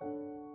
you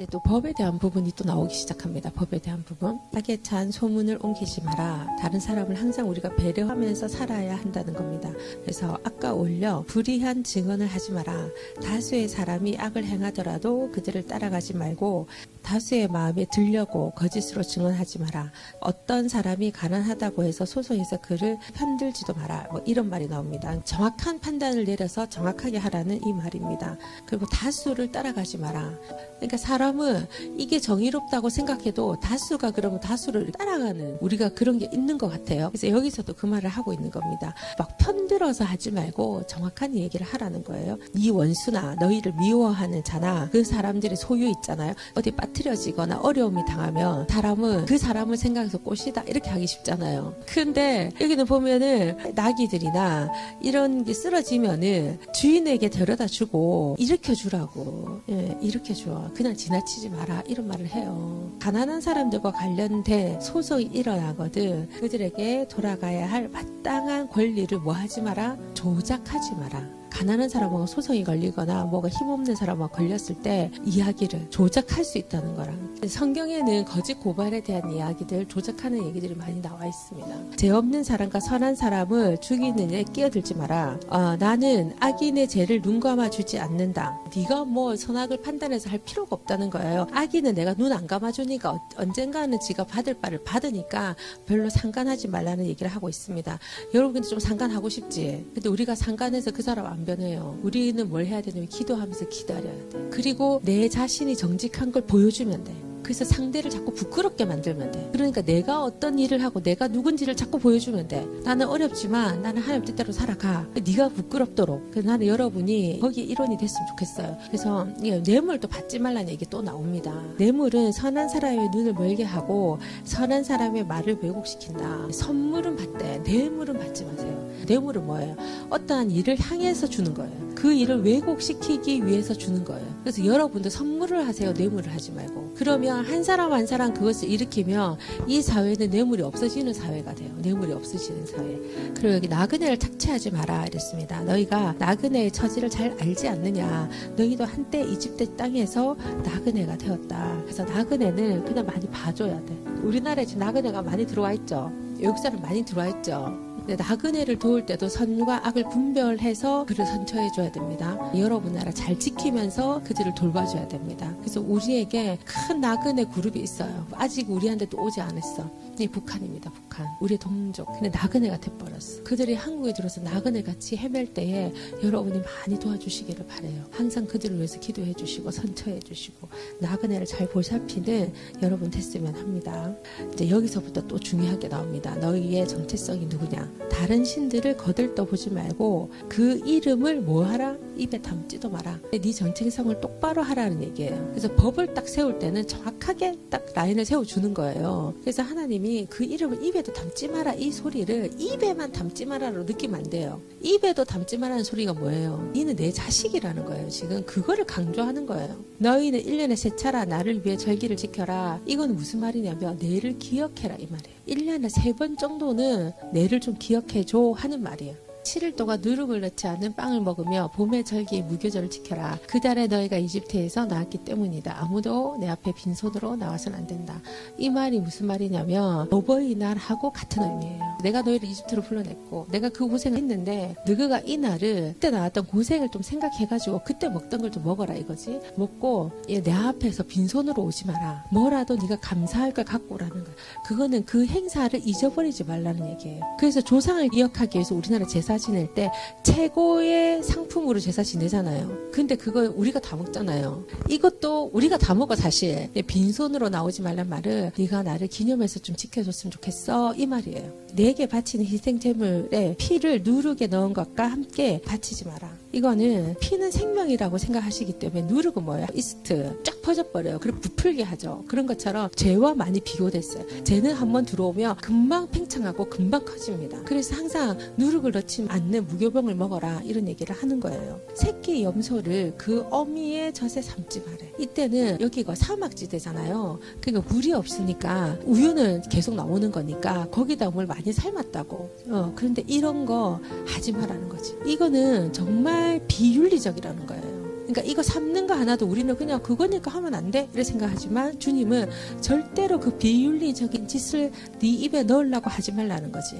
이제 또 법에 대한 부분이 또 나오기 시작합니다. 법에 대한 부분. 악에 찬 소문을 옮기지 마라. 다른 사람을 항상 우리가 배려하면서 살아야 한다는 겁니다. 그래서 아까 올려 불의한 증언을 하지 마라. 다수의 사람이 악을 행하더라도 그들을 따라가지 말고 다수의 마음에 들려고 거짓으로 증언하지 마라. 어떤 사람이 가난하다고 해서 소송에서 그를 편들지도 마라. 뭐 이런 말이 나옵니다. 정확한 판단을 내려서 정확하게 하라는 이 말입니다. 그리고 다수를 따라가지 마라. 그러니까 사람 은 이게 정의롭다고 생각해도 다수가 그러면 다수를 따라가는 우리가 그런 게 있는 것 같아요. 그래서 여기서도 그 말을 하고 있는 겁니다. 막 편들어서 하지 말고 정확한 얘기를 하라는 거예요. 네 원수나 너희를 미워하는 자나 그 사람들의 소유 있잖아요. 어디 빠뜨려지거나 어려움이 당하면 사람은 그 사람을 생각해서 꽃이다 이렇게 하기 쉽잖아요. 근데 여기는 보면은 나귀들이나 이런 게 쓰러지면은 주인에게 데려다 주고 일으켜 주라고 예, 일으켜 줘. 그냥 지나 치지 마라 이런 말을 해요. 가난한 사람들과 관련된 소송이 일어나거든 그들에게 돌아가야 할 마땅한 권리를 뭐 하지 마라 조작하지 마라. 가난한 사람하고 소송이 걸리거나 뭐가 힘없는 사람하고 걸렸을 때 이야기를 조작할 수 있다는 거랑 성경에는 거짓 고발에 대한 이야기들 조작하는 얘기들이 많이 나와 있습니다. 죄 없는 사람과 선한 사람을 죽이는 일 끼어들지 마라. 어, 나는 악인의 죄를 눈 감아 주지 않는다. 네가 뭐 선악을 판단해서 할 필요가 없다는 거예요. 악인은 내가 눈 안 감아주니까 어, 언젠가는 지가 받을 바를 받으니까 별로 상관하지 말라는 얘기를 하고 있습니다. 여러분 근데 좀 상관하고 싶지? 근데 우리가 상관해서 그 사람 안 변해요. 우리는 뭘 해야 되냐면 기도하면서 기다려야 돼. 그리고 내 자신이 정직한 걸 보여주면 돼. 그래서 상대를 자꾸 부끄럽게 만들면 돼. 그러니까 내가 어떤 일을 하고 내가 누군지를 자꾸 보여주면 돼. 나는 어렵지만 나는 하나님 뜻대로 살아가. 네가 부끄럽도록. 그래서 나는 여러분이 거기에 일원이 됐으면 좋겠어요. 그래서 뇌물도 받지 말라는 얘기 또 나옵니다. 뇌물은 선한 사람의 눈을 멀게 하고 선한 사람의 말을 왜곡시킨다. 선물은 받되 뇌물은 받지 마세요. 뇌물은 뭐예요? 어떠한 일을 향해서 주는 거예요. 그 일을 왜곡시키기 위해서 주는 거예요. 그래서 여러분도 선물을 하세요. 뇌물을 하지 말고. 그러면 한 사람 한 사람 그것을 일으키면 이 사회는 뇌물이 없어지는 사회가 돼요. 뇌물이 없어지는 사회. 그리고 여기 나그네를 착취하지 마라 이랬습니다. 너희가 나그네의 처지를 잘 알지 않느냐. 너희도 한때 이집트 땅에서 나그네가 되었다. 그래서 나그네는 그냥 많이 봐줘야 돼. 우리나라에 지금 나그네가 많이 들어와 있죠. 외국 사람 많이 들어와 있죠. 나그네를 도울 때도 선과 악을 분별해서 그를 선처해 줘야 됩니다. 여러분 나라 잘 지키면서 그들을 돌봐줘야 됩니다. 그래서 우리에게 큰 나그네 그룹이 있어요. 아직 우리한테도 오지 않았어. 이 북한입니다. 북한. 우리 동족. 근데 나그네가 돼버렸어. 그들이 한국에 들어서 나그네 같이 헤맬 때에 여러분이 많이 도와주시기를 바래요. 항상 그들을 위해서 기도해 주시고 선처해 주시고 나그네를 잘 보살피는 여러분 됐으면 합니다. 이제 여기서부터 또 중요하게 나옵니다. 너희의 정체성이 누구냐? 다른 신들을 거들떠 보지 말고 그 이름을 뭐 하라? 입에 담지도 마라. 네 정체성을 똑바로 하라는 얘기예요. 그래서 법을 딱 세울 때는 정확하게 딱 라인을 세워주는 거예요. 그래서 하나님이 그 이름을 입에도 담지 마라 이 소리를 입에만 담지 마라로 느끼면 안 돼요. 입에도 담지 마라는 소리가 뭐예요? 니는 내 자식이라는 거예요. 지금 그거를 강조하는 거예요. 너희는 1년에 세 차라 나를 위해 절기를 지켜라. 이건 무슨 말이냐면 내를 기억해라 이 말이에요. 1년에 세 번 정도는 내를 좀 기억해줘 하는 말이에요. 7일 동안 누룩을 넣지 않은 빵을 먹으며 봄의 절기에 무교절을 지켜라. 그 달에 너희가 이집트에서 나왔기 때문이다. 아무도 내 앞에 빈손으로 나와서는 안 된다. 이 말이 무슨 말이냐면 어버이날하고 같은 의미예요. 내가 너희를 이집트로 불러냈고 내가 그 고생을 했는데 너희가 이 날을 그때 나왔던 고생을 좀 생각해가지고 그때 먹던 걸 좀 먹어라 이거지. 먹고 내 앞에서 빈손으로 오지 마라. 뭐라도 네가 감사할 걸 갖고 오라는 거야. 그거는 그 행사를 잊어버리지 말라는 얘기예요. 그래서 조상을 기억하기 위해서 우리나라 제사 지낼 때 최고의 상품으로 제사 지내잖아요. 근데 그거 우리가 다 먹잖아요. 이것도 우리가 다 먹어 사실. 빈손으로 나오지 말란 말을 네가 나를 기념해서 좀 지켜줬으면 좋겠어 이 말이에요. 내게 바치는 희생제물에 피를 누룩에 넣은 것과 함께 바치지 마라. 이거는 피는 생명이라고 생각하시기 때문에 누룩은 뭐예요? 이스트 퍼져버려요. 그리고 부풀게 하죠. 그런 것처럼 죄와 많이 비교됐어요. 죄는 한번 들어오면 금방 팽창하고 금방 커집니다. 그래서 항상 누룩을 넣지 않는 무교병을 먹어라 이런 얘기를 하는 거예요. 새끼 염소를 그 어미의 젖에 삶지 말래. 이때는 여기가 사막지대잖아요. 그러니까 물이 없으니까 우유는 계속 나오는 거니까 거기다 물 많이 삶았다고. 어, 그런데 이런 거 하지 말라는 거지. 이거는 정말 비윤리적이라는 거예요. 그러니까 이거 삶는 거 하나도 우리는 그냥 그거니까 하면 안 돼? 이렇게 생각하지만 주님은 절대로 그 비윤리적인 짓을 네 입에 넣으려고 하지 말라는 거지.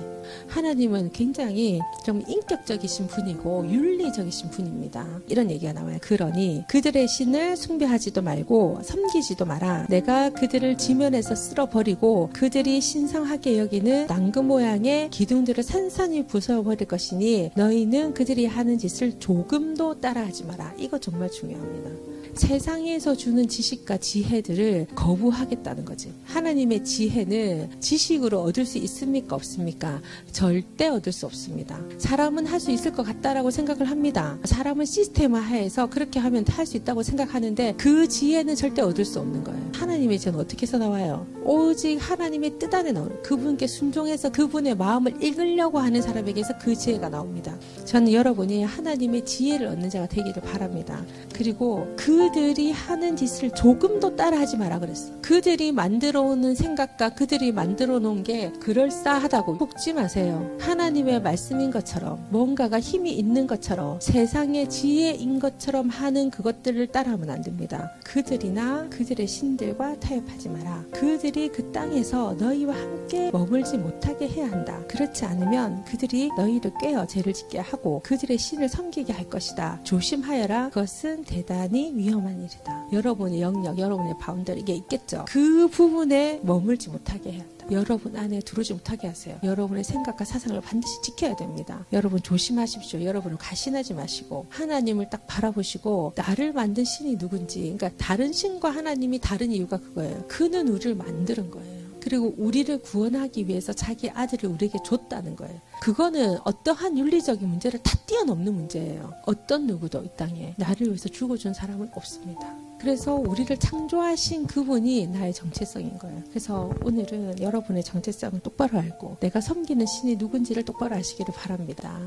하나님은 굉장히 좀 인격적이신 분이고 윤리적이신 분입니다. 이런 얘기가 나와요. 그러니 그들의 신을 숭배하지도 말고 섬기지도 마라. 내가 그들을 지면에서 쓸어버리고 그들이 신성하게 여기는 낭금 모양의 기둥들을 산산히 부숴버릴 것이니 너희는 그들이 하는 짓을 조금도 따라하지 마라. 이거 정말 중요합니다. 세상에서 주는 지식과 지혜들을 거부하겠다는 거지. 하나님의 지혜는 지식으로 얻을 수 있습니까? 없습니까? 절대 얻을 수 없습니다. 사람은 할 수 있을 것 같다라고 생각을 합니다. 사람은 시스템화 해서 그렇게 하면 할 수 있다고 생각하는데 그 지혜는 절대 얻을 수 없는 거예요. 하나님의 지혜는 어떻게 해서 나와요? 오직 하나님의 뜻 안에 나오는 그분께 순종해서 그분의 마음을 읽으려고 하는 사람에게서 그 지혜가 나옵니다. 저는 여러분이 하나님의 지혜를 얻는 자가 되기를 바랍니다. 그리고 그 들이 하는 짓을 조금 도 따라하지 마라 그랬어. 그들이 만들어 오는 생각과 그들이 만들어 놓은 게 그럴싸하다고 속지 마세요. 하나님의 말씀인 것처럼 뭔가가 힘이 있는 것처럼 세상의 지혜인 것처럼 하는 그것들을 따라하면 안 됩니다. 그들이나 그들의 신들과 타협하지 마라. 그들이 그 땅에서 너희와 함께 머물지 못하게 해야 한다. 그렇지 않으면 그들이 너희를 꾀어 죄를 짓게 하고 그들의 신을 섬기게 할 것이다. 조심하여라. 그것은 대단히 위험 한 일이다. 여러분의 영역, 여러분의 boundary 이게 있겠죠. 그 부분에 머물지 못하게 해야 한다. 여러분 안에 들어오지 못하게 하세요. 여러분의 생각과 사상을 반드시 지켜야 됩니다. 여러분 조심하십시오. 여러분은 가신하지 마시고 하나님을 딱 바라보시고 나를 만든 신이 누군지 그러니까 다른 신과 하나님이 다른 이유가 그거예요. 그는 우리를 만드는 거예요. 그리고 우리를 구원하기 위해서 자기 아들을 우리에게 줬다는 거예요. 그거는 어떠한 윤리적인 문제를 다 뛰어넘는 문제예요. 어떤 누구도 이 땅에 나를 위해서 죽어준 사람은 없습니다. 그래서 우리를 창조하신 그분이 나의 정체성인 거예요. 그래서 오늘은 여러분의 정체성을 똑바로 알고 내가 섬기는 신이 누군지를 똑바로 아시기를 바랍니다.